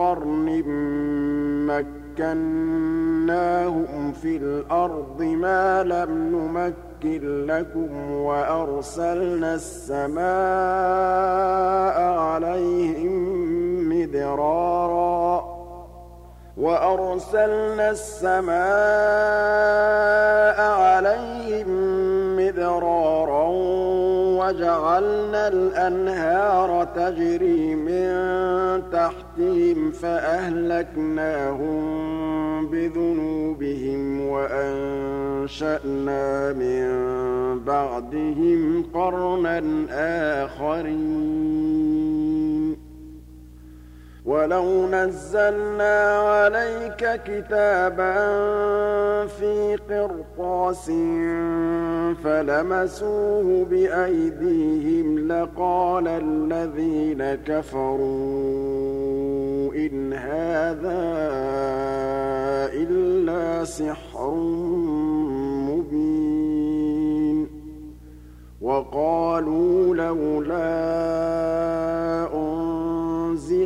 قَرْنٍ مَّكَّنَّاهُمْ فِي الْأَرْضِ مَا لَمْ نُمَكِّن لَّكُمْ وَأَرْسَلْنَا السَّمَاءَ عَلَيْهِم مِّدْرَارًا وَأَرْسَلْنَا السَّمَاءَ عَلَيْهِم مِّدْرَارًا وَجَعَلْنَا الْأَنْهَارَ تَجْرِي مِن تَحْتِهِمْ فَأَهْلَكْنَاهُم بِذُنُوبِهِمْ وَأَنشَأْنَا مِن بَعْدِهِمْ قَرْنًا آخَرِينَ. وَلَوْ نَزَّلْنَا عَلَيْكَ كِتَابًا فِي قِرْطَاسٍ فَلَمَسُوهُ بِأَيْدِيهِمْ لَقَالَ الَّذِينَ كَفَرُوا إِنْ هَٰذَا إِلَّا سِحْرٌ مُّبِينٌ وَقَالُوا لَوْلَا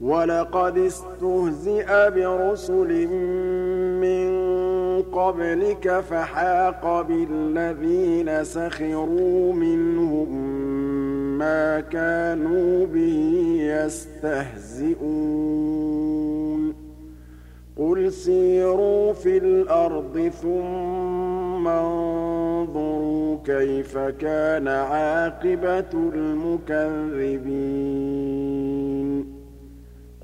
وَلَقَدِ اسْتُهْزِئَ بِرُسُلٍ مِّن قَبْلِكَ فَحَاقَ بِالَّذِينَ سَخِرُوا مِنْهُم مَّا كَانُوا بِهِ يَسْتَهْزِئُونَ. قُلْ سِيرُوا فِي الْأَرْضِ ثُمَّ انظُرُوا كَيْفَ كَانَ عَاقِبَةُ الْمُكَذِّبِينَ.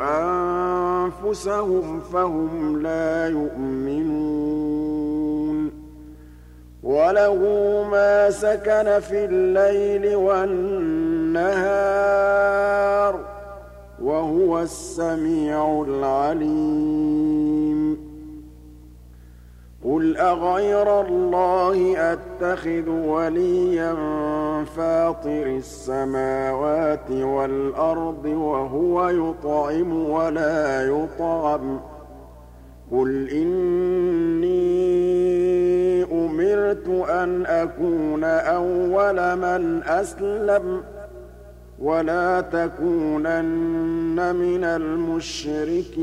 أَنفُسَهُمْ فَهُمْ لَا يُؤْمِنُونَ. وَلَهُ مَا سَكَنَ فِي اللَّيْلِ وَالنَّهَارِ ۚ وَهُوَ السَّمِيعُ الْعَلِيمُ. قُلْ أَغَيْرَ اللَّهِ أَتَّخِذُ وَلِيًّا فَاطِرِ السَّمَاوَاتِ وَالْأَرْضِ وَهُوَ يُطْعِمُ وَلَا يُطْعَمُ ۗ قُلْ إِنِّي أُمِرْتُ أَنْ أَكُونَ أَوَّلَ مَنْ أَسْلَمَ ۖ وَلَا تَكُونَنَّ مِنَ الْمُشْرِكِينَ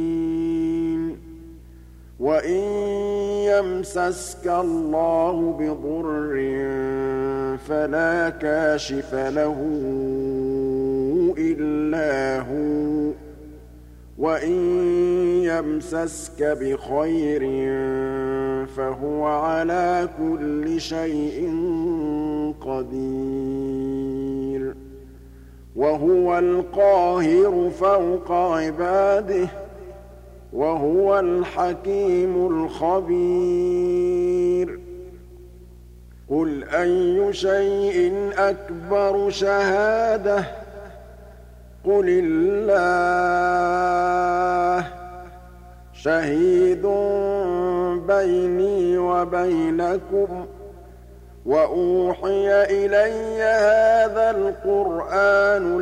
وَإِن يَمْسَسْكَ اللَّهُ بِضُرٍّ فَلَا كَاشِفَ لَهُ إِلَّا هُوَ ۖ وَإِن يَمْسَسْكَ بِخَيْرٍ فَهُوَ عَلَىٰ كُلِّ شَيْءٍ قَدِيرٌ وَهُوَ الْقَاهِرُ فَوْقَ عِبَادِهِ وَهُوَ الْحَكِيمُ الْخَبِيرُ. قُلْ أَيُّ شَيْءٍ أَكْبَرُ شَهَادَةً ۖ؟ قُلِ اللَّهُ ۖ. شَهِيدٌ بَيْنِي وَبَيْنَكُمْ ۚ وَأُوحِيَ إِلَيَّ هَٰذَا الْقُرْآنُ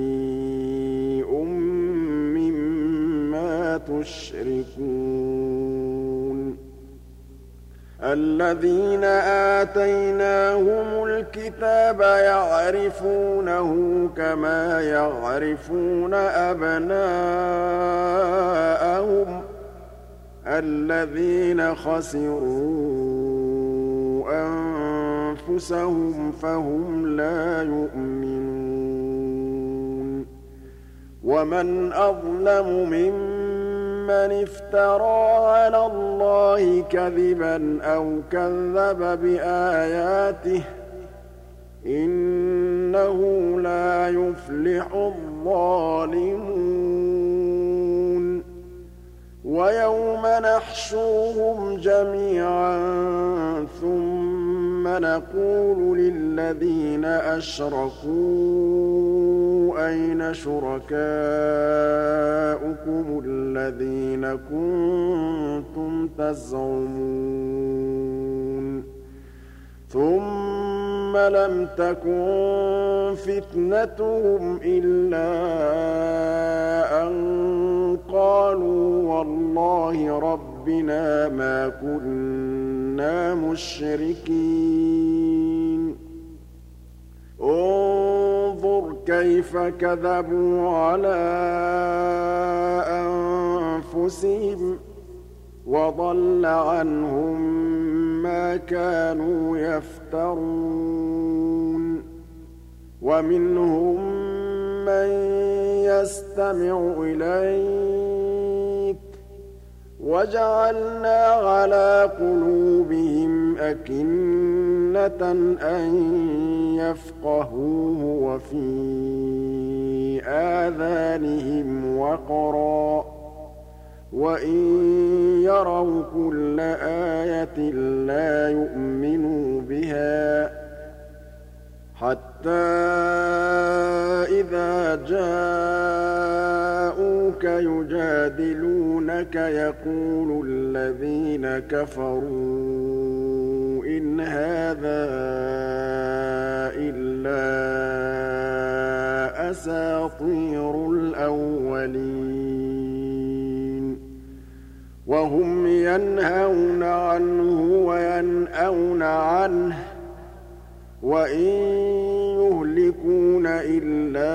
تُشْرِكُونَ الَّذِينَ آتَيْنَاهُمُ الْكِتَابَ يَعْرِفُونَهُ كَمَا يَعْرِفُونَ أَبْنَاءَهُمُ ۘ الَّذِينَ خَسِرُوا أَنفُسَهُمْ فَهُمْ لَا يُؤْمِنُونَ وَمَنْ أَظْلَمُ مِمَّنِ افْتَرَىٰ عَلَى اللَّهِ كَذِبًا أَوْ كَذَّبَ بِآيَاتِهِ ۚ إِنَّهُ لَا يُفْلِحُ الظَّالِمُونَ وَيَوْمَ نَحْشُرُهُمْ جَمِيعًا ثُمَّ نَقُولُ لِلَّذِينَ أَشْرَكُوا أَيْنَ شُرَكَاؤُكُمُ الَّذِينَ كُنتُمْ تَزْعُمُونَ ثُمَّ لَمْ تَكُن فِتْنَتُهُمْ إِلَّا أَن قَالُوا وَاللَّهِ رَبِّنَا مَا كُنَّا مُشْرِكِينَ. انظُرْ كَيْفَ كَذَبُوا عَلَىٰ أَنفُسِهِمْ ۖ. وَضَلَّ عَنْهُم مَّا كَانُوا يَفْتَرُونَ. وَمِنْهُم مَّن يَسْتَمِعُ إِلَيْكَ ۖ. وَجَعَلْنَا عَلَىٰ قُلُوبِهِمْ أَكِنَّةً أَن يَفْقَهُوهُ وَفِي آذَانِهِمْ وَقْرًا ۚ. وَإِن يَرَوْا كُلَّ آيَةٍ لَّا يُؤْمِنُوا بِهَا ۚ حَتَّىٰ إِذَا جَاءُوكَ يُجَادِلُونَكَ يَقُولُ الَّذِينَ كَفَرُوا إِنْ هَٰذَا إِلَّا أَسَاطِيرُ يَنْهَوْنَ عَنْهُ وَيَنْأَوْنَ عَنْهُ ۖ وَإِن يُهْلِكُونَ إِلَّا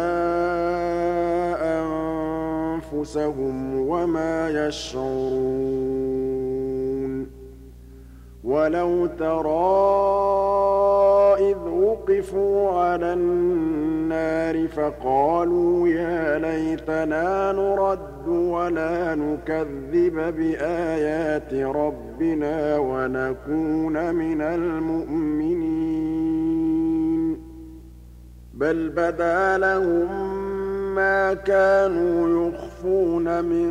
أَنفُسَهُمْ وَمَا يَشْعُرُونَ وَلَوْ تَرَىٰ إِذْ وُقِفُوا عَلَى النَّارِ فَقَالُوا يَا لَيْتَنَا نُرَدُّ وَلَا نُكَذِّبَ بِآيَاتِ رَبِّنَا وَنَكُونَ مِنَ الْمُؤْمِنِينَ. بَلْ بَدَا لَهُم مَّا كَانُوا يُخْفُونَ مِن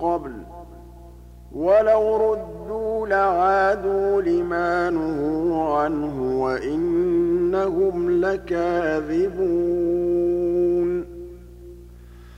قَبْلُ ۖ. وَلَوْ رُدُّوا لَعَادُوا لِمَا نُهُوا عَنْهُ وَإِنَّهُمْ لَكَاذِبُونَ.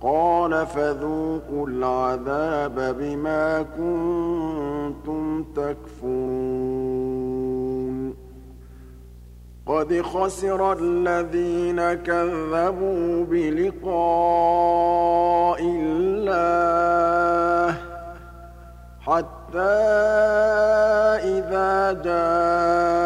قَالَ فَذُوقُوا الْعَذَابَ بِمَا كُنتُمْ تَكْفُرُونَ. قَدْ خَسِرَ الَّذِينَ كَذَّبُوا بِلِقَاءِ اللَّهِ حَتَّىٰ إِذَا جَاءَتْهُمُ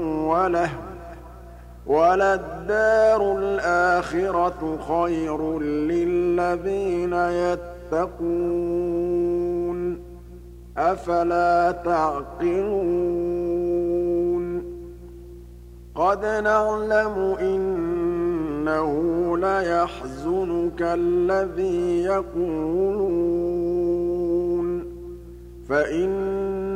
وَلَهْوٌ ۖ وَلَلدَّارُ الْآخِرَةُ خَيْرٌ لِّلَّذِينَ يَتَّقُونَ ۗ أَفَلَا تَعْقِلُونَ قَدْ نَعْلَمُ إِنَّهُ لَيَحْزُنُكَ الَّذِي يَقُولُونَ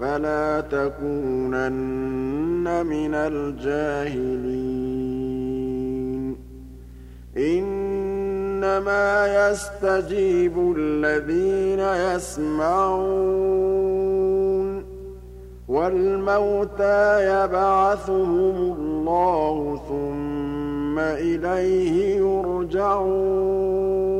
فَلَا تَكُونَنَّ مِنَ الْجَاهِلِينَ. إِنَّمَا يَسْتَجِيبُ الَّذِينَ يَسْمَعُونَ ۘ. وَالْمَوْتَىٰ يَبْعَثُهُمُ اللَّهُ ثُمَّ إِلَيْهِ يُرْجَعُونَ.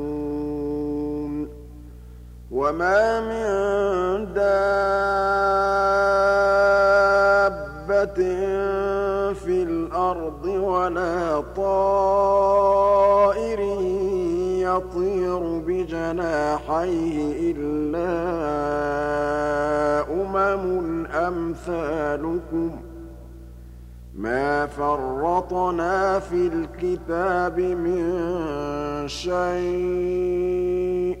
وما من دابة في الأرض ولا طائر يطير بجناحيه إلا أمم أمثالكم ما فرطنا في الكتاب من شيء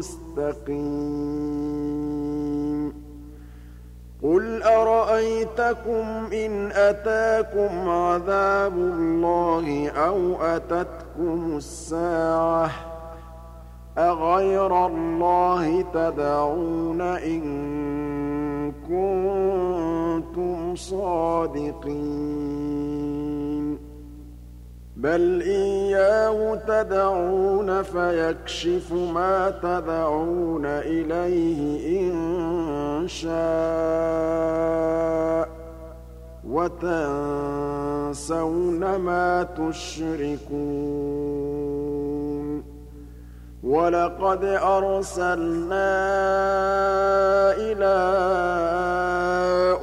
مستقيم. قل أرأيتكم إن أتاكم عذاب الله أو أتتكم الساعة؟ أغير الله تدعون إن كنتم صادقين. بل إياه تدعون فيكشف ما تدعون إليه إن شاء وتنسون ما تشركون وَلَقَدْ أَرْسَلْنَا إِلَىٰ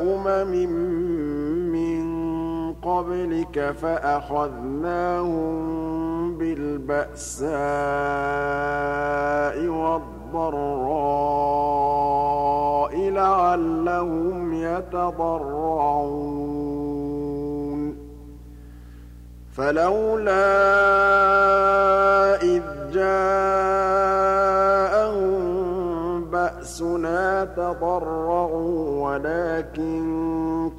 أُمَمٍ قَبْلِكَ فَأَخَذْنَاهُم بِالْبَأْسَاءِ وَالضَّرَّاءِ لَعَلَّهُمْ يَتَضَرَّعُونَ. فَلَوْلَا إِذْ جَاءَهُم بَأْسُنَا تَضَرَّعُوا وَلَٰكِن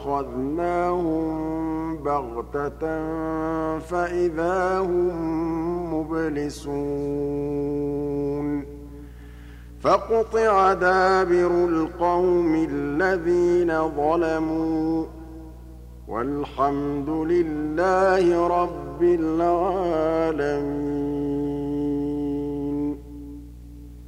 أُوتُوا أَخَذْنَاهُم بَغْتَةً فَإِذَا هُم مُّبْلِسُونَ فَقُطِعَ دَابِرُ الْقَوْمِ الَّذِينَ ظَلَمُوا ۚ وَالْحَمْدُ لِلَّهِ رَبِّ الْعَالَمِينَ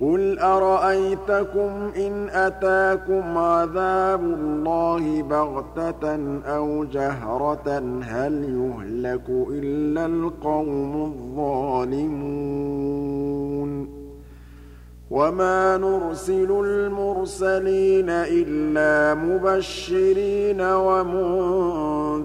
قُلْ أَرَأَيْتَكُمْ إِنْ أَتَاكُمْ عَذَابُ اللَّهِ بَغْتَةً أَوْ جَهْرَةً هَلْ يُهْلَكُ إِلَّا الْقَوْمُ الظَّالِمُونَ وَمَا نُرْسِلُ الْمُرْسَلِينَ إِلَّا مُبَشِّرِينَ وَمُنذِرِينَ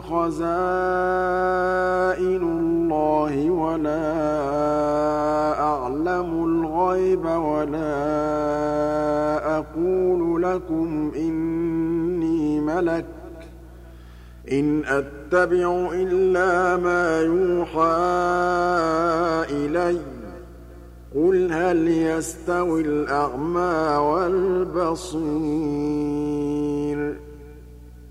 خَزَائِنُ اللَّهِ وَلَا أَعْلَمُ الْغَيْبَ وَلَا أَقُولُ لَكُمْ إِنِّي مَلَكٌ ۖ إِنْ أَتَّبِعُ إِلَّا مَا يُوحَىٰ إِلَيَّ قُلْ هَلْ يَسْتَوِي الْأَعْمَىٰ وَالْبَصِيرُ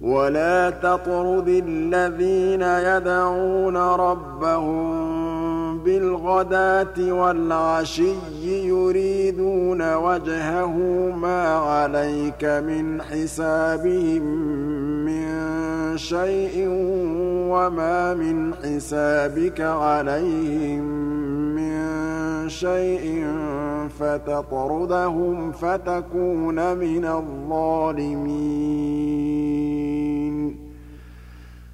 وَلَا تَطْرُدِ الَّذِينَ يَدْعُونَ رَبَّهُم بِالْغَدَاةِ وَالْعَشِيِّ يُرِيدُونَ وَجْهَهُ مَا عَلَيْكَ مِنْ حِسَابِهِم مِّن شَيْءٍ وَمَا مِنْ حِسَابِكَ عَلَيْهِم مِّن شَيْءٍ فَتَطْرُدَهُمْ فَتَكُونَ مِنَ الظَّالِمِينَ.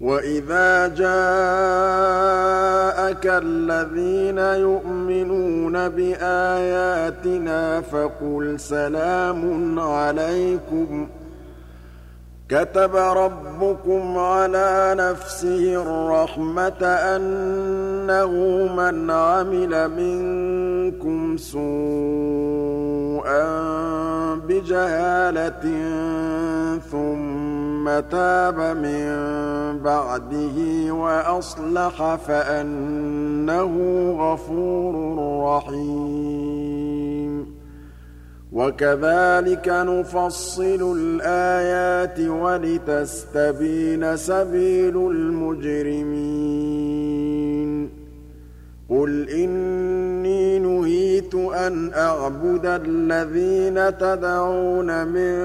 وَإِذَا جَاءَكَ الَّذِينَ يُؤْمِنُونَ بِآيَاتِنَا فَقُلْ سَلَامٌ عَلَيْكُمْ ۖ كَتَبَ رَبُّكُمْ عَلَىٰ نَفْسِهِ الرَّحْمَةَ أَنَّهُ مَنْ عَمِلَ مِنكُمْ سُوءًا بِجَهَالَةٍ ثُمَّ تَابَ مِن بَعْدِهِ وَأَصْلَحَ فَأَنَّهُ غَفُورٌ رَّحِيمٌ. وَكَذَٰلِكَ نُفَصِّلُ الْآيَاتِ وَلِتَسْتَبِينَ سَبِيلُ الْمُجْرِمِينَ. قُلْ إِنِّي نُهِيتُ أَنْ أَعْبُدَ الَّذِينَ تَدْعُونَ مِن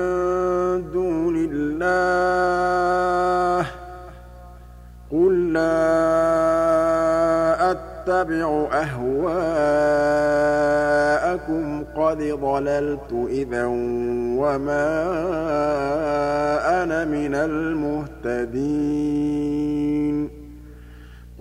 دُونِ اللَّهِ قُل لَّا أَتَّبِعُ أَهْوَاءَكُمْ قَدْ ضَلَلْتُ إِذًا وَمَا أَنَا مِنَ الْمُهْتَدِينَ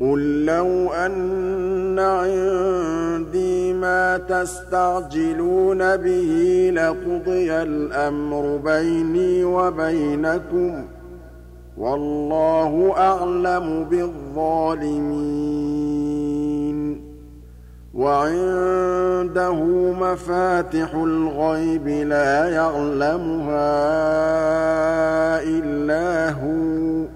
قُل لَّوْ أَنَّ عِندِي مَا تَسْتَعْجِلُونَ بِهِ لَقُضِيَ الْأَمْرُ بَيْنِي وَبَيْنَكُمْ ۗ وَاللَّهُ أَعْلَمُ بِالظَّالِمِينَ وَعِندَهُ مَفَاتِحُ الْغَيْبِ لَا يَعْلَمُهَا إِلَّا هُوَ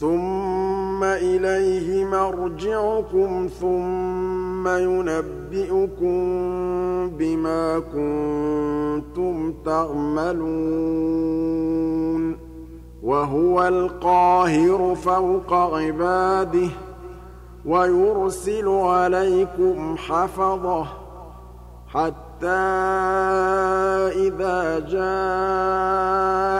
ثُمَّ إِلَيْهِ مَرْجِعُكُمْ ثُمَّ يُنَبِّئُكُم بِمَا كُنتُمْ تَعْمَلُونَ وَهُوَ الْقَاهِرُ فَوْقَ عِبَادِهِ وَيُرْسِلُ عَلَيْكُمْ حَفَظَةً حَتَّىٰ إِذَا جَاءَ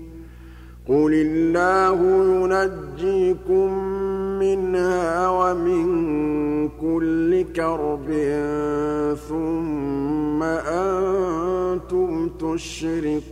قُلِ اللَّهُ يُنَجِّيكُم مِّنْهَا وَمِن كُلِّ كَرْبٍ ثُمَّ أَنتُمْ تُشْرِكُونَ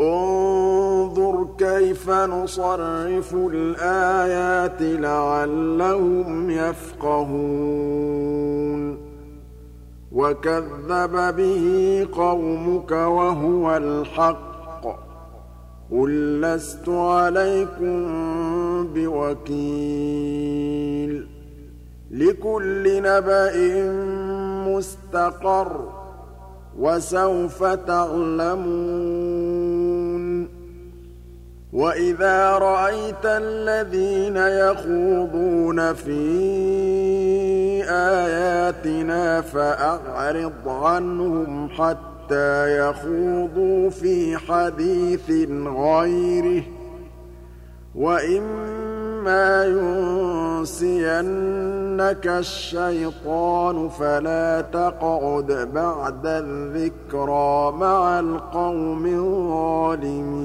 انظُرْ كَيْفَ نُصَرِّفُ الْآيَاتِ لَعَلَّهُمْ يَفْقَهُونَ. وَكَذَّبَ بِهِ قَوْمُكَ وَهُوَ الْحَقُّ ۚ. قُل لَّسْتُ عَلَيْكُم بِوَكِيلٍ. لِّكُلِّ نَبَإٍ مُّسْتَقَرٌّ ۚ. وَسَوْفَ تَعْلَمُونَ. وَإِذَا رَأَيْتَ الَّذِينَ يَخُوضُونَ فِي آيَاتِنَا فَأَعْرِضْ عَنْهُمْ حَتَّىٰ يَخُوضُوا فِي حَدِيثٍ غَيْرِهِ ۚ وَإِمَّا يُنسِيَنَّكَ الشَّيْطَانُ فَلَا تَقْعُدْ بَعْدَ الذِّكْرَىٰ مَعَ الْقَوْمِ الظَّالِمِينَ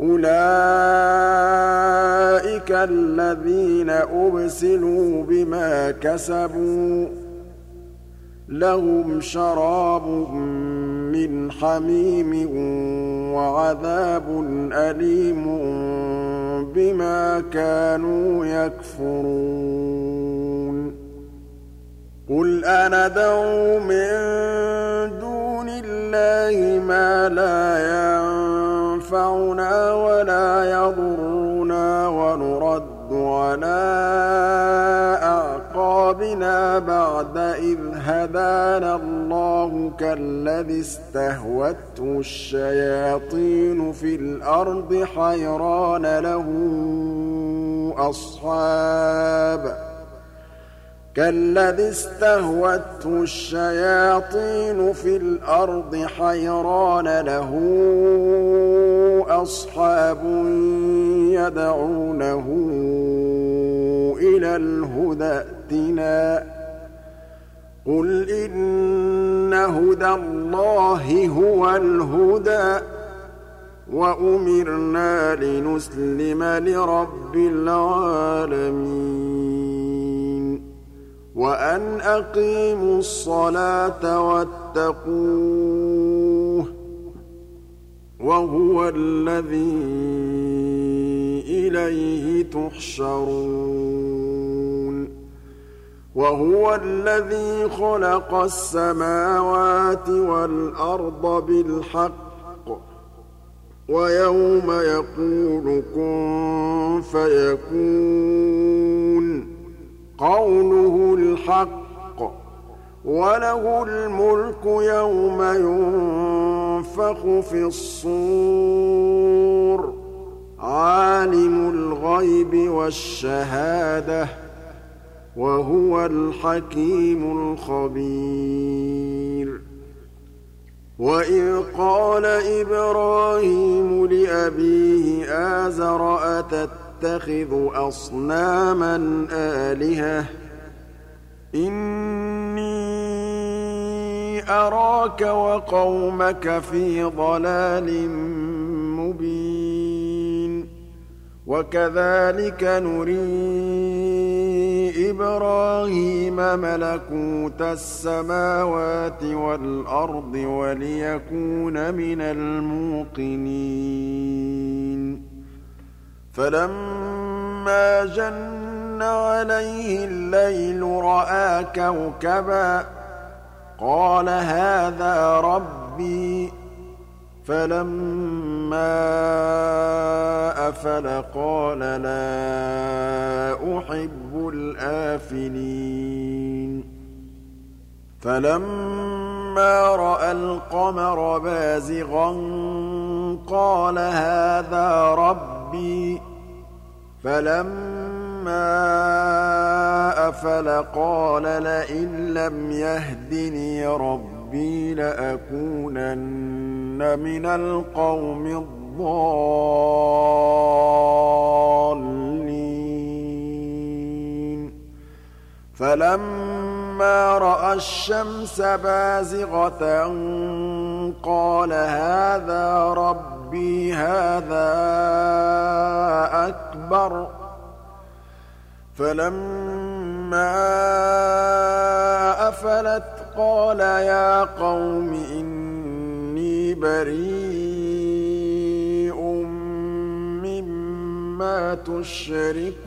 أُولَٰئِكَ الَّذِينَ أُبْسِلُوا بِمَا كَسَبُوا ۖ لَهُمْ شَرَابٌ مِّنْ حَمِيمٍ وَعَذَابٌ أَلِيمٌ بِمَا كَانُوا يَكْفُرُونَ. قُلْ أَنَدْعُو مِن دُونِ اللَّهِ مَا لَا يَنفَعُنَا وَلَا يَضُرُّنَا وَنُرَدُّ عَلَىٰ أَعْقَابِنَا بَعْدَ إِذْ هَدَانَا اللَّهُ كَالَّذِي اسْتَهْوَتْهُ الشَّيَاطِينُ فِي الْأَرْضِ حَيْرَانَ لَهُ أَصْحَابٌ كَالَّذِي اسْتَهْوَتْهُ الشَّيَاطِينُ فِي الْأَرْضِ حَيْرَانَ لَهُ أَصْحَابٌ يَدْعُونَهُ إِلَى الْهُدَى ائْتِنَا ۗ. قُلْ إِنَّ هُدَى اللَّهِ هُوَ الْهُدَىٰ ۖ وَأُمِرْنَا لِنُسْلِمَ لِرَبِّ الْعَالَمِينَ. وَأَنْ أَقِيمُوا الصَّلَاةَ وَاتَّقُوهُ ۚ وَهُوَ الَّذِي إِلَيْهِ تُحْشَرُونَ. وَهُوَ الَّذِي خَلَقَ السَّمَاوَاتِ وَالْأَرْضَ بِالْحَقِّ. وَيَوْمَ يَقُولُ كُن فَيَكُونُ. قَوْلُهُ الْحَقُّ ۚ وَلَهُ الْمُلْكُ يَوْمَ يُنفَخُ فِي الصُّورِ ۚ عَالِمُ الْغَيْبِ وَالشَّهَادَةِ ۚ وَهُوَ الْحَكِيمُ الْخَبِيرُ. وَإِذْ قَالَ إِبْرَاهِيمُ لِأَبِيهِ آزَرَ أَتَتَّخِذُ أَصْنَامًا آلِهَةً ۖ؟ إِنِّي أَرَاكَ وَقَوْمَكَ فِي ضَلَالٍ مُّبِينٍ. وَكَذَٰلِكَ نُرِي إِبْرَاهِيمَ مَلَكُوتَ السَّمَاوَاتِ وَالْأَرْضِ وَلِيَكُونَ مِنَ الْمُوقِنِينَ. فَلَمَّا جَنَّ عَلَيْهِ اللَّيْلُ رَأَىٰ كَوْكَبًا ۖ قَالَ هَٰذَا رَبِّي. فَلَمَّا أَفَلَ قَالَ لَا أُحِبُّ الْآفِلِينَ. فَلَمَّا رَأَى الْقَمَرَ بَازِغًا قَالَ هَٰذَا رَبِّي. فَلَمَّا أَفَلَ قَالَ لَئِن لَّمْ يَهْدِنِي رَبِّي لَأَكُونَنَّ مِنَ الْقَوْمِ الضَّالِّينَ فَلَمَّا رَأَى الشَّمْسَ بَازِغَةً قَالَ هَٰذَا رَبِّي هَٰذَا أَكْبَرُ فَلَمَّا أَفَلَتْ قَالَ يَا قَوْمِ إِنِّي بَرِيءٌ مِّمَّا تُشْرِكُونَ.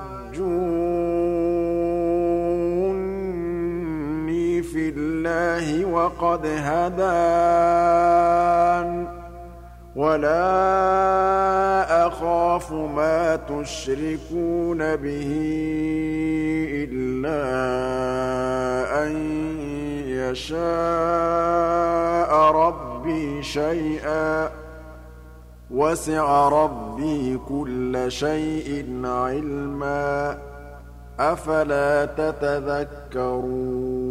اللَّهِ وَقَدْ هَدَانِ وَلَا أَخَافُ مَا تُشْرِكُونَ بِهِ إِلَّا أَن يَشَاءَ رَبِّي شَيْئًا ۗ وَسِعَ رَبِّي كُلَّ شَيْءٍ عِلْمًا ۗ أَفَلَا تَتَذَكَّرُونَ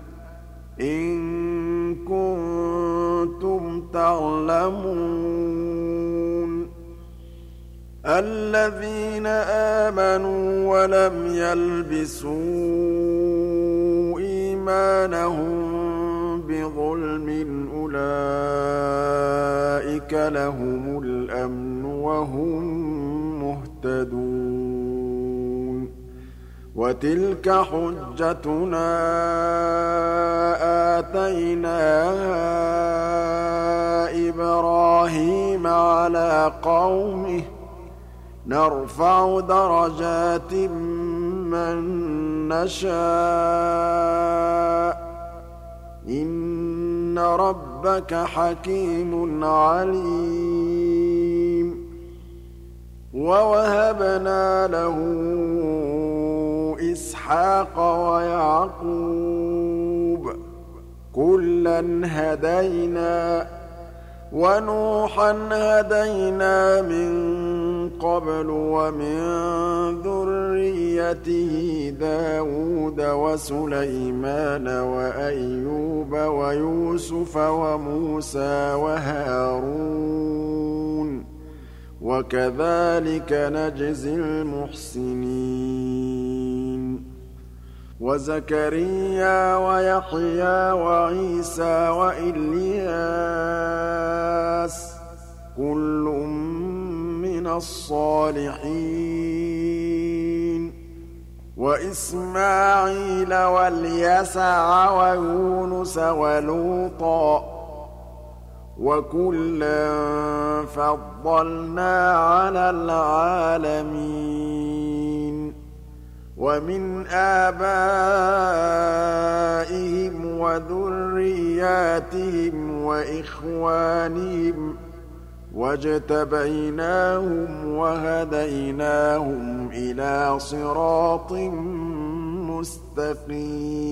إِن كُنتُمْ تَعْلَمُونَ الَّذِينَ آمَنُوا وَلَمْ يَلْبِسُوا إِيمَانَهُم بِظُلْمٍ أُولَٰئِكَ لَهُمُ الْأَمْنُ وَهُم مُّهْتَدُونَ وَتِلْكَ حُجَّتُنَا آتَيْنَاهَا إِبْرَاهِيمَ عَلَىٰ قَوْمِهِ ۚ. نَرْفَعُ دَرَجَاتٍ مَّن نَّشَاءُ ۗ. إِنَّ رَبَّكَ حَكِيمٌ عَلِيمٌ. وَوَهَبْنَا لَهُ وإسحاق ويعقوب كلا هدينا ونوحا هدينا من قبل ومن ذريته داود وسليمان وأيوب ويوسف وموسى وهارون وكذلك نجزي المحسنين. وزكريا ويحيى وعيسى وإلياس كل من الصالحين. وإسماعيل واليسع ويونس ولوطا وكلا فضلنا على العالمين ومن آبائهم وذرياتهم وإخوانهم واجتبيناهم وهديناهم إلى صراط مستقيم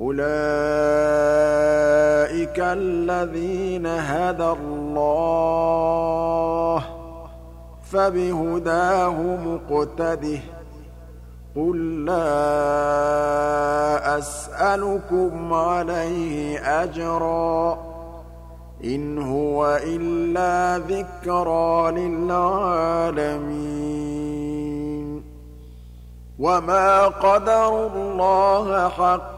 أولئك الذين هدى الله فبهداه مقتده قل لا أسألكم عليه أجرا إن هو إلا ذكرى للعالمين وما قدروا الله حق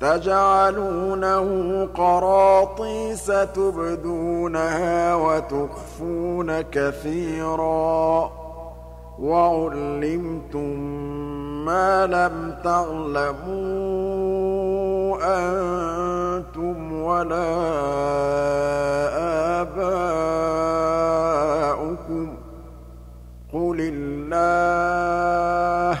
تجعلونه قراطيس تبدونها وتخفون كثيراً. وَعُلِّمْتُم مَّا لَمْ تَعْلَمُوا أَنتُمْ وَلَا آبَاؤُكُمْ ۖ. قُلِ اللَّهُ ۖ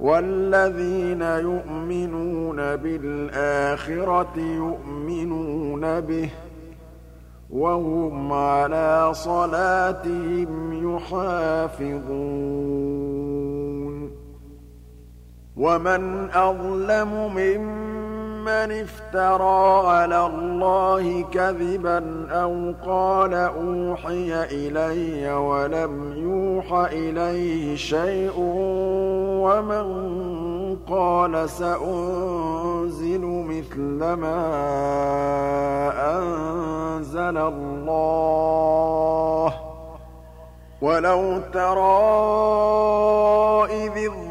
وَالَّذِينَ يُؤْمِنُونَ بِالْآخِرَةِ يُؤْمِنُونَ بِهِ وَهُمْ عَلَىٰ صَلَاتِهِمْ يُحَافِظُونَ. وَمَنْ أَظْلَمُ مِمَّنِ افْتَرَىٰ عَلَى اللَّهِ كَذِبًا أَوْ قَالَ أُوحِيَ إِلَيَّ وَلَمْ يُوحَ إِلَيْهِ شَيْءٌ وَمَن قَالَ سَأُنزِلُ مِثْلَ مَا أَنزَلَ اللَّهُ ۗ وَلَوْ تَرَىٰ إِذِ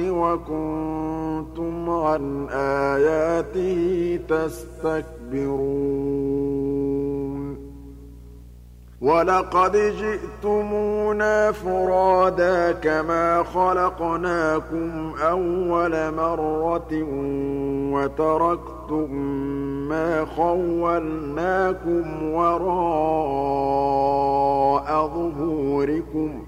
وَكُنتُمْ عَنْ آيَاتِهِ تَسْتَكْبِرُونَ. وَلَقَدْ جِئْتُمُونَا فُرَادَىٰ كَمَا خَلَقْنَاكُمْ أَوَّلَ مَرَّةٍ وَتَرَكْتُم مَّا خَوَّلْنَاكُمْ وَرَاءَ ظُهُورِكُمْ ۖ.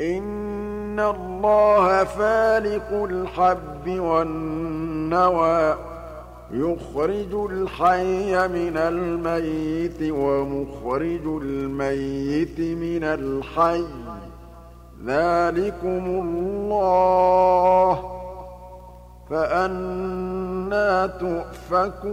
إِنَّ اللَّهَ فَالِقُ الْحَبِّ وَالنَّوَىٰ يُخْرِجُ الْحَيَّ مِنَ الْمَيِّتِ وَمُخْرِجُ الْمَيِّتِ مِنَ الْحَيِّ ۚ ذَٰلِكُمُ اللَّهُ ۖ فَأَنَّىٰ تُؤْفَكُونَ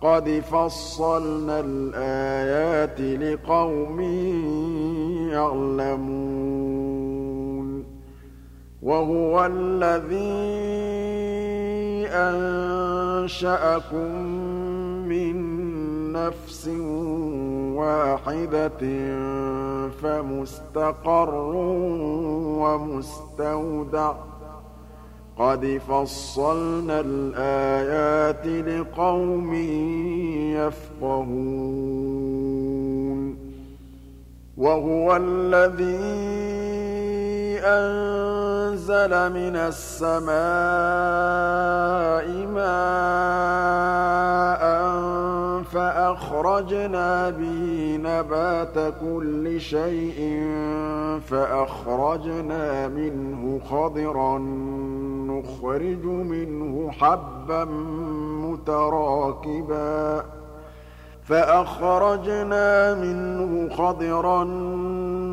قَدْ فَصَّلْنَا الْآيَاتِ لِقَوْمٍ يَعْلَمُونَ وَهُوَ الَّذِي أَنشَأَكُم مِّن نَّفْسٍ وَاحِدَةٍ فَمُسْتَقَرٌّ وَمُسْتَوْدَعٌ ۗ قَدْ فَصَّلْنَا الْآيَاتِ لِقَوْمٍ يَفْقَهُونَ وَهُوَ الَّذِي أَنزَلَ مِنَ السَّمَاءِ مَاءً فَأَخْرَجْنَا بِهِ نَبَاتَ كُلِّ شَيْءٍ فَأَخْرَجْنَا مِنْهُ خَضِرًا نُّخْرِجُ مِنْهُ حَبًّا مُّتَرَاكِبًا فَأَخْرَجْنَا مِنْهُ خَضِرًا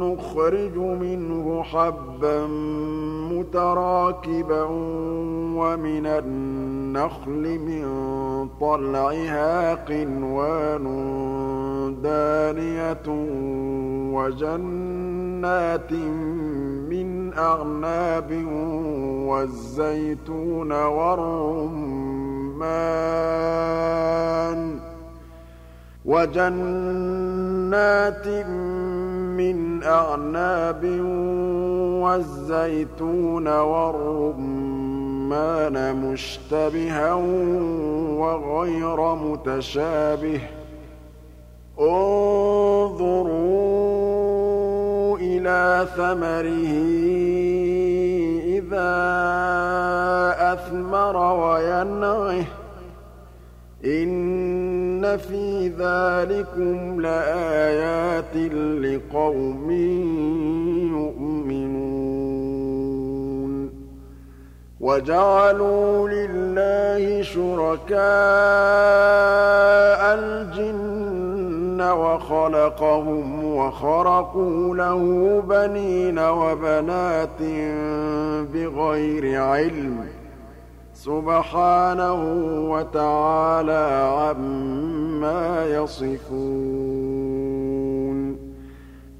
نُّخْرِجُ مِنْهُ حَبًّا مُّتَرَاكِبًا وَمِنَ النَّخْلِ مِن طَلْعِهَا قِنْوَانٌ دَانِيَةٌ وَجَنَّاتٍ مِّنْ أَعْنَابٍ وَالزَّيْتُونَ وَالرُّمَّانَ. وَجَنَّاتٍ مِّنْ أَعْنَابٍ وَالزَّيْتُونَ وَالرُّمَّانَ مُشْتَبِهًا وَغَيْرَ مُتَشَابِهٍ ۗ انظُرُوا إِلَىٰ ثَمَرِهِ إِذَا أَثْمَرَ وَيَنْعِهِ ۚ إِنَّ فِي ذَٰلِكُمْ لَآيَاتٍ لِّقَوْمٍ يُؤْمِنُونَ وَجَعَلُوا لِلَّهِ شُرَكَاءَ الْجِنَّ وَخَلَقَهُمْ وَخَرَقُوا لَهُ بَنِينَ وَبَنَاتٍ بِغَيْرِ عِلْمٍ ۚ سُبْحَانَهُ وَتَعَالَىٰ عَمَّا يَصِفُونَ.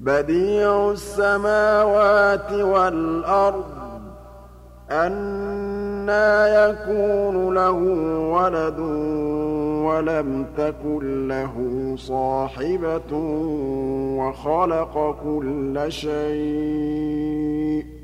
بَدِيعُ السَّمَاوَاتِ وَالْأَرْضِ أَنَّىٰ يَكُونُ لَهُ وَلَدٌ وَلَمْ تَكُن لَّهُ صَاحِبَةٌ وَخَلَقَ كُلَّ شَيْءٍ ۖ.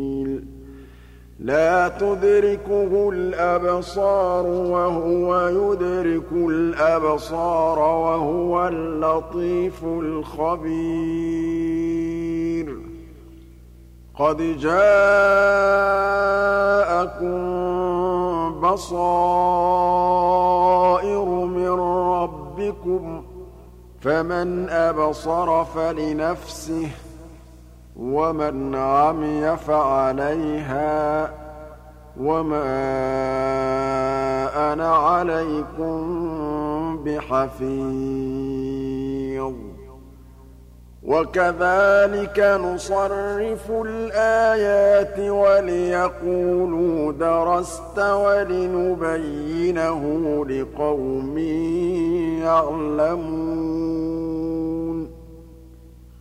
لَّا تُدْرِكُهُ الْأَبْصَارُ وَهُوَ يُدْرِكُ الْأَبْصَارَ وَهُوَ اللَّطِيفُ الْخَبِيرُ. قَدْ جَاءَكُم بَصَائِرُ مِن رَّبِّكُمْ ۖ فَمَنْ أَبْصَرَ فَلِنَفْسِهِ ۖ وَمَنْ عَمِيَ فَعَلَيْهَا ۖ وَمَا أَنَا عَلَيْكُم بِحَفِيظٍ. وَكَذَٰلِكَ نُصَرِّفُ الْآيَاتِ وَلِيَقُولُوا دَرَسْتَ وَلِنُبَيِّنَهُ لِقَوْمٍ يَعْلَمُونَ.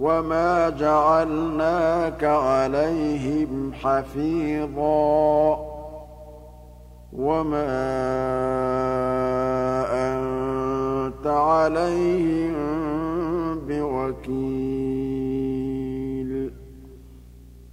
وَمَا جَعَلْنَاكَ عَلَيْهِمْ حَفِيظًا وَمَا أَنتَ عَلَيْهِم بِوَكِيلٍ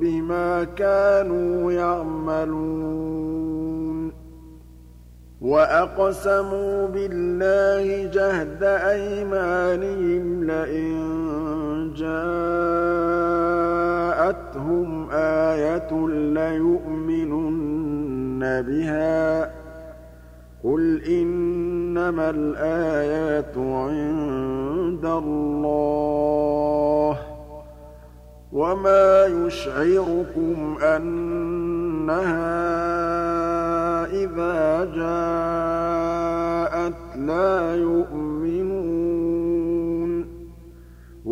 بِمَا كَانُوا يَعْمَلُونَ. وَأَقْسَمُوا بِاللَّهِ جَهْدَ أَيْمَانِهِمْ لَئِن جَاءَتْهُمْ آيَةٌ لَّيُؤْمِنُنَّ بِهَا ۚ. قُلْ إِنَّمَا الْآيَاتُ عِندَ اللَّهِ ۖ. وَمَا يُشْعِرُكُمْ أَنَّهَا إِذَا جَاءَتْ لَا يُؤْمِنُونَ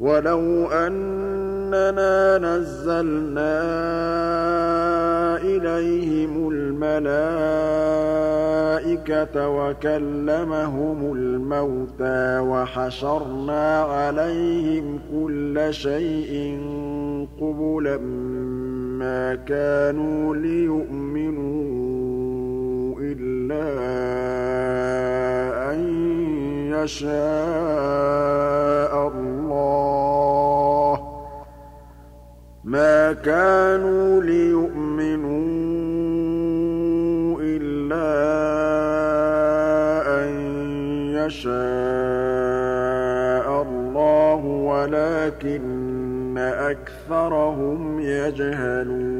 وَلَوْ أَنَّنَا نَزَّلْنَا إِلَيْهِمُ الْمَلَائِكَةَ وَكَلَّمَهُمُ الْمَوْتَىٰ وَحَشَرْنَا عَلَيْهِمْ كُلَّ شَيْءٍ قُبُلًا مَّا كَانُوا لِيُؤْمِنُوا إِلَّا أَن يَشَاءَ اللَّهُ ۚ مَا كَانُوا لِيُؤْمِنُوا إِلَّا أَن يَشَاءَ اللَّهُ وَلَٰكِنَّ أَكْثَرَهُمْ يَجْهَلُونَ.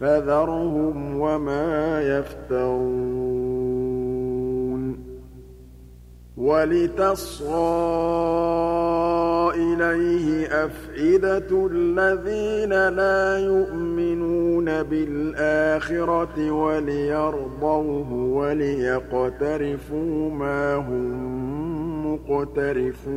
فَذَرْهُمْ وَمَا يَفْتَرُونَ وَلِتَصْغَىٰ إِلَيْهِ أَفْئِدَةُ الَّذِينَ لَا يُؤْمِنُونَ بِالْآخِرَةِ وَلِيَرْضَوْهُ وَلِيَقْتَرِفُوا مَا هُم مُّقْتَرِفُونَ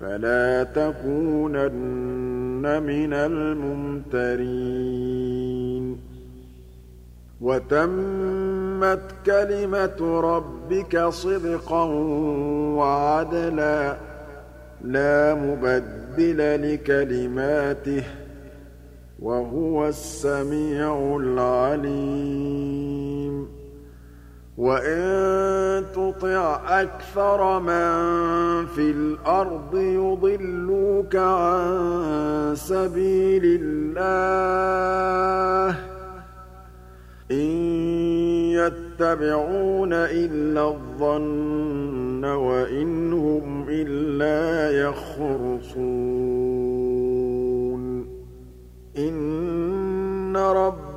فَلَا تَكُونَنَّ مِنَ الْمُمْتَرِينَ. وَتَمَّتْ كَلِمَةُ رَبِّكَ صِدْقًا وَعَدْلًا ۚ لَّا مُبَدِّلَ لِكَلِمَاتِهِ ۚ وَهُوَ السَّمِيعُ الْعَلِيمُ. وَإِن تُطِعْ أَكْثَرَ مَن فِي الْأَرْضِ يُضِلُّوكَ عَن سَبِيلِ اللَّهِ ۚ إِن يَتَّبِعُونَ إِلَّا الظَّنَّ وَإِنْ هُمْ إِلَّا يَخْرُصُونَ إِنَّ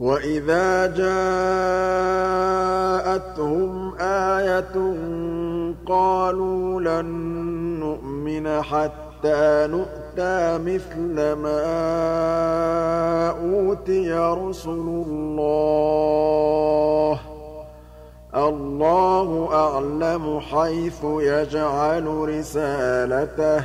وَإِذَا جَاءَتْهُمْ آيَةٌ قَالُوا لَن نُّؤْمِنَ حَتَّىٰ نُؤْتَىٰ مِثْلَ مَا أُوتِيَ رُسُلُ اللَّهِ اللَّهُ أَعْلَمُ حَيْثُ يَجْعَلُ رِسَالَتَهُ ۗ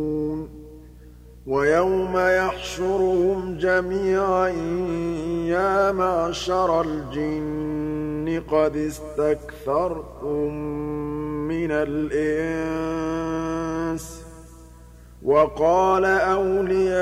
وَيَوْمَ يَحْشُرُهُمْ جَمِيعًا يَا مَعْشَرَ الْجِنِّ قَدِ اسْتَكْثَرْتُم مِّنَ الْإِنسِ. وَقَالَ أَوْلِيَاؤُهُم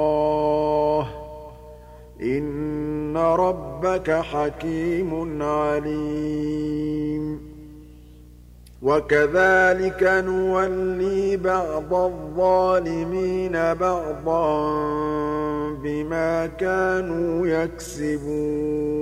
إِنَّ رَبَّكَ حَكِيمٌ عَلِيمٌ وَكَذَٰلِكَ نُوَلِّي بَعْضَ الظَّالِمِينَ بَعْضًا بِمَا كَانُوا يَكْسِبُونَ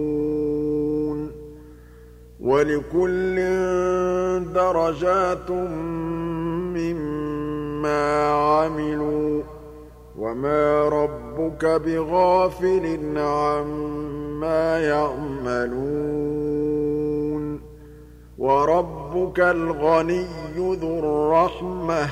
وَلِكُلٍّ دَرَجَاتٌ مِّمَّا عَمِلُوا ۚ وَمَا رَبُّكَ بِغَافِلٍ عَمَّا يَعْمَلُونَ وَرَبُّكَ الْغَنِيُّ ذُو الرَّحْمَةِ ۚ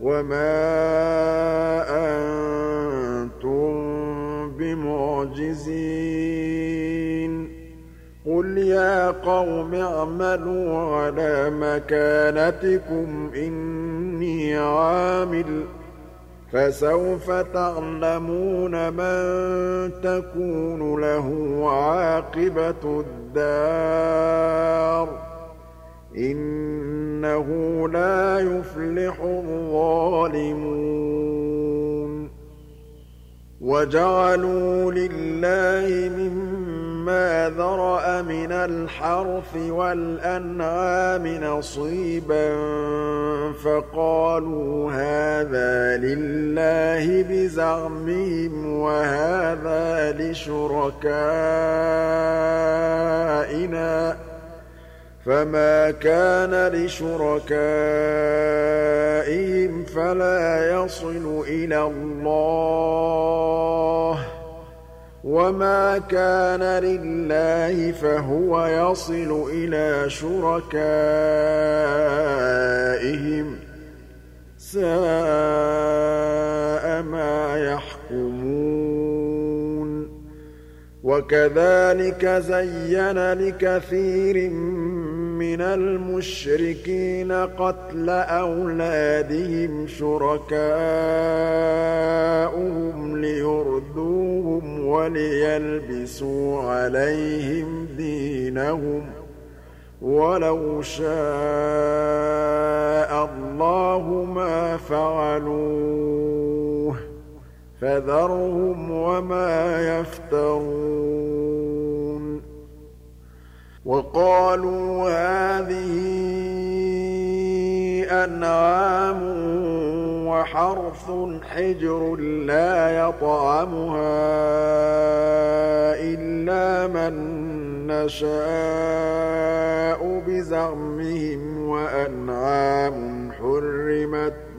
وَمَا أَنتُم بِمُعْجِزِينَ قُلْ يَا قَوْمِ اعْمَلُوا عَلَىٰ مَكَانَتِكُمْ إِنِّي عَامِلٌ ۖ فَسَوْفَ تَعْلَمُونَ مَن تَكُونُ لَهُ عَاقِبَةُ الدَّارِ ۗ إِنَّهُ لَا يُفْلِحُ الظَّالِمُونَ. وَجَعَلُوا لِلَّهِ مِمَّا ذَرَأَ مِنَ الْحَرْثِ وَالْأَنْعَامِ نَصِيبًا فَقَالُوا هَٰذَا لِلَّهِ بِزَعْمِهِمْ وَهَٰذَا لِشُرَكَائِنَا ۖ. فَمَا كَانَ لِشُرَكَائِهِمْ فَلَا يَصِلُ إِلَى اللَّهِ ۖ وَمَا كَانَ لِلَّهِ فَهُوَ يَصِلُ إِلَىٰ شُرَكَائِهِمْ ۗ سَاءَ مَا يَحْكُمُونَ وَكَذَٰلِكَ زَيَّنَ لِكَثِيرٍ مِّنَ الْمُشْرِكِينَ قَتْلَ أَوْلَادِهِمْ شُرَكَاؤُهُمْ لِيُرْدُوهُمْ وَلِيَلْبِسُوا عَلَيْهِمْ دِينَهُمْ ۖ وَلَوْ شَاءَ اللَّهُ مَا فَعَلُوهُ ۖ فَذَرْهُمْ وَمَا يَفْتَرُونَ وَقَالُوا هَٰذِهِ أَنْعَامٌ وَحَرْثٌ حِجْرٌ لَّا يَطْعَمُهَا إِلَّا مَن نَّشَاءُ بِزَعْمِهِمْ وَأَنْعَامٌ حُرِّمَتْ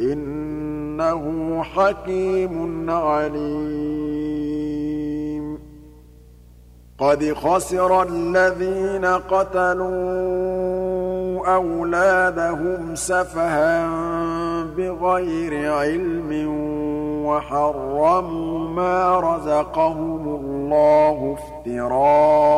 إِنَّهُ حَكِيمٌ عَلِيمٌ. قَدْ خَسِرَ الَّذِينَ قَتَلُوا أَوْلَادَهُمْ سَفَهًا بِغَيْرِ عِلْمٍ وَحَرَّمُوا مَا رَزَقَهُمُ اللَّهُ افْتِرَاءً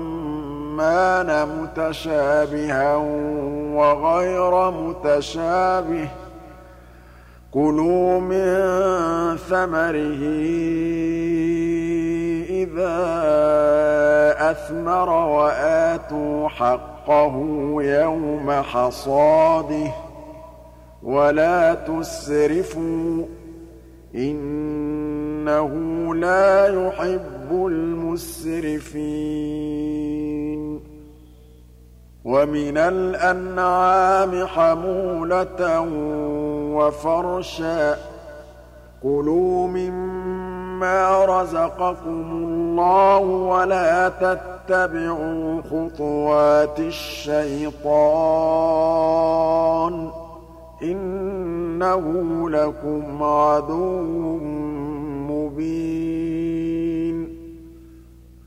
مُتَشَابِهًا وَغَيْرَ مُتَشَابِهٍ ۚ. كُلُوا مِن ثَمَرِهِ إِذَا أَثْمَرَ وَآتُوا حَقَّهُ يَوْمَ حَصَادِهِ ۖ. وَلَا تُسْرِفُوا ۚ إِنَّهُ لَا يُحِبُّ الْمُسْرِفِينَ. وَمِنَ الْأَنْعَامِ حَمُولَةً وَفَرْشًا ۚ. كُلُوا مِمَّا رَزَقَكُمُ اللَّهُ وَلَا تَتَّبِعُوا خُطُوَاتِ الشَّيْطَانِ ۚ. إِنَّهُ لَكُمْ عَدُوٌّ مُّبِينٌ.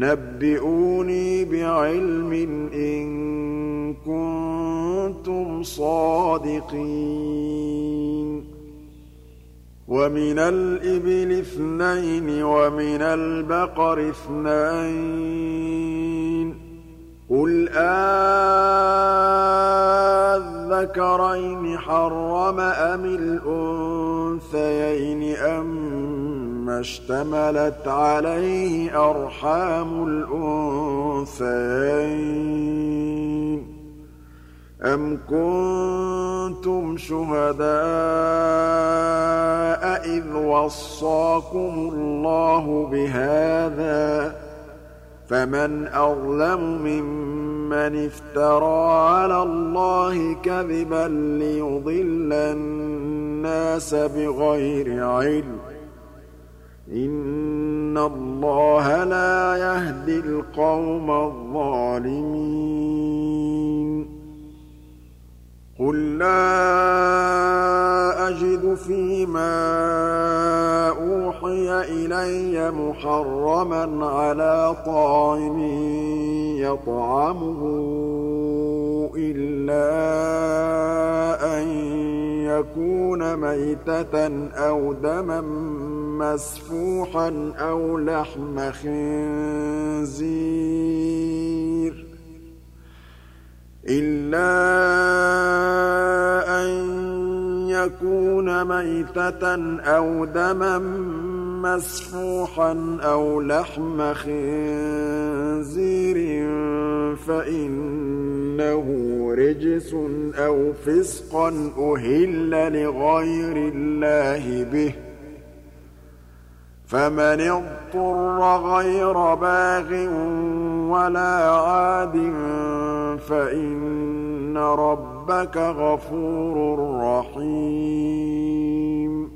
نبئوني بعلم إن كنتم صادقين. ومن الإبل اثنين ومن البقر اثنين. قل أذكرين حرم أم الأنثيين أما اشتملت عليه أرحام الأنثيين. أَمْ كُنتُمْ شُهَدَاءَ إِذْ وَصَّاكُمُ اللَّهُ بِهَٰذَا ۚ؟ فَمَنْ أَظْلَمُ مِمَّنِ افْتَرَىٰ عَلَى اللَّهِ كَذِبًا لِّيُضِلَّ النَّاسَ بِغَيْرِ عِلْمٍ ۗ. إِنَّ اللَّهَ لَا يَهْدِي الْقَوْمَ الظَّالِمِينَ قُل لَّا أَجِدُ فِي مَا أُوحِيَ إِلَيَّ مُحَرَّمًا عَلَىٰ طَاعِمٍ يَطْعَمُهُ إِلَّا أَن يَكُونَ مَيْتَةً أَوْ دَمًا مَّسْفُوحًا أَوْ لَحْمَ خِنزِيرٍ إِلَّا أَن يَكُونَ مَيْتَةً أَوْ دَمًا مَّسْفُوحًا أَوْ لَحْمَ خِنزِيرٍ فَإِنَّهُ رِجْسٌ أَوْ فِسْقًا أُهِلَّ لِغَيْرِ اللَّهِ بِهِ ۚ. فَمَنِ اضْطُرَّ غَيْرَ بَاغٍ وَلَا عَادٍ فَإِنَّ رَبَّكَ غَفُورٌ رَّحِيمٌ.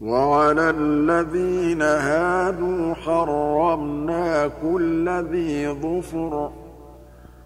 وَعَلَى الَّذِينَ هَادُوا حَرَّمْنَا كُلَّ ذِي ظُفُرٍ.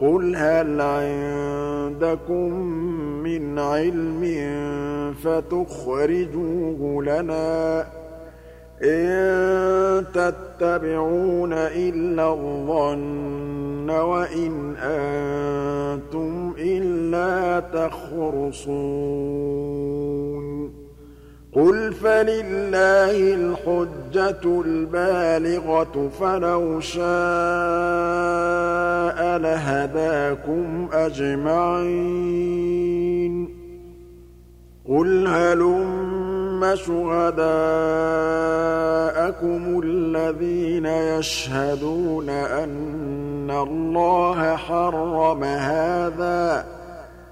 قُلْ هَلْ عِندَكُم مِّنْ عِلْمٍ فَتُخْرِجُوهُ لَنَا ۖ إِن تَتَّبِعُونَ إِلَّا الظَّنَّ وَإِنْ أَنتُمْ إِلَّا تَخْرُصُونَ قُلْ فَلِلَّهِ الْحُجَّةُ الْبَالِغَةُ فَلَوْ شَاءَ لَهَدَاكُمْ أَجْمَعِينَ قُلْ هَلُمَّ شُهَدَاءَكُمُ الَّذِينَ يَشْهَدُونَ أَنَّ اللَّهَ حَرَّمَ هَٰذَا ۖ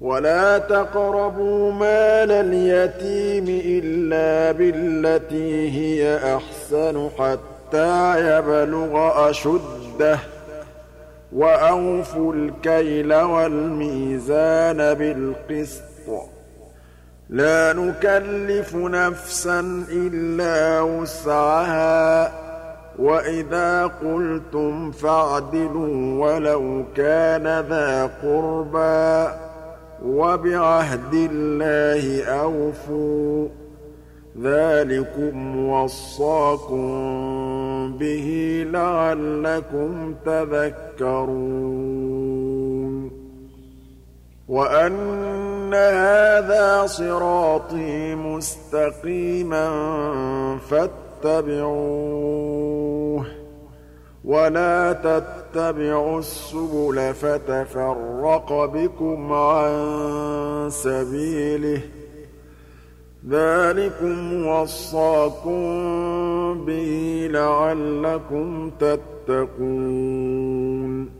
وَلَا تَقْرَبُوا مَالَ الْيَتِيمِ إِلَّا بِالَّتِي هِيَ أَحْسَنُ حَتَّىٰ يَبْلُغَ أَشُدَّهُ ۖ وَأَوْفُوا الْكَيْلَ وَالْمِيزَانَ بِالْقِسْطِ ۖ. لَا نُكَلِّفُ نَفْسًا إِلَّا وُسْعَهَا ۖ. وَإِذَا قُلْتُمْ فَاعْدِلُوا وَلَوْ كَانَ ذَا قُرْبَىٰ. وَبِعَهْدِ اللَّهِ أَوْفُوا ۚ ذَٰلِكُمْ وَصَّاكُم بِهِ لَعَلَّكُمْ تَذَكَّرُونَ. وَأَنَّ هَٰذَا صِرَاطِي مُسْتَقِيمًا فَاتَّبِعُوهُ وَلَا تَتَّبِعُوا السُّبُلَ فَتَفَرَّقَ بِكُمْ عَن سَبِيلِهِ ۚ. ذَٰلِكُمْ وَصَّاكُم بِهِ لَعَلَّكُمْ تَتَّقُونَ.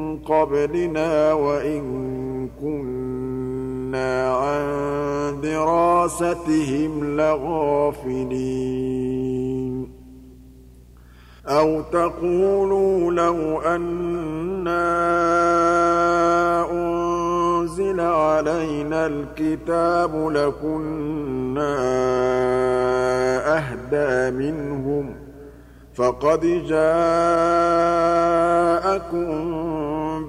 قَبْلِنَا وَإِن كُنَّا عَن دِرَاسَتِهِمْ لَغَافِلِينَ. أَوْ تَقُولُوا لَوْ أَنَّا أُنزِلَ عَلَيْنَا الْكِتَابُ لَكُنَّا أَهْدَىٰ مِنْهُمْ ۚ فَقَدْ جَاءَكُم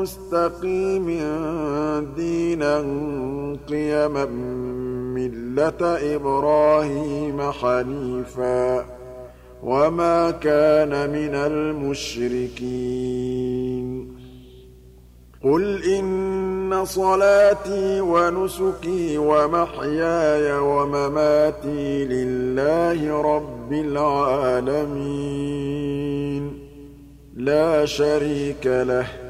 مُّسْتَقِيمٍ دِينًا قِيَمًا مِّلَّةَ إِبْرَاهِيمَ حَنِيفًا ۖ وَمَا كَانَ مِنَ الْمُشْرِكِينَ. قُلْ إِنَّ صَلَاتِي وَنُسُكِي وَمَحْيَايَ وَمَمَاتِي لِلَّهِ رَبِّ الْعَالَمِينَ. لَا شَرِيكَ لَهُ ۖ.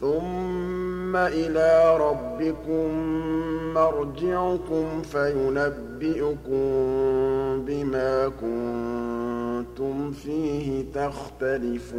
ثُمَّ إِلَىٰ رَبِّكُم مَّرْجِعُكُمْ فَيُنَبِّئُكُم بِمَا كُنتُمْ فِيهِ تَخْتَلِفُونَ.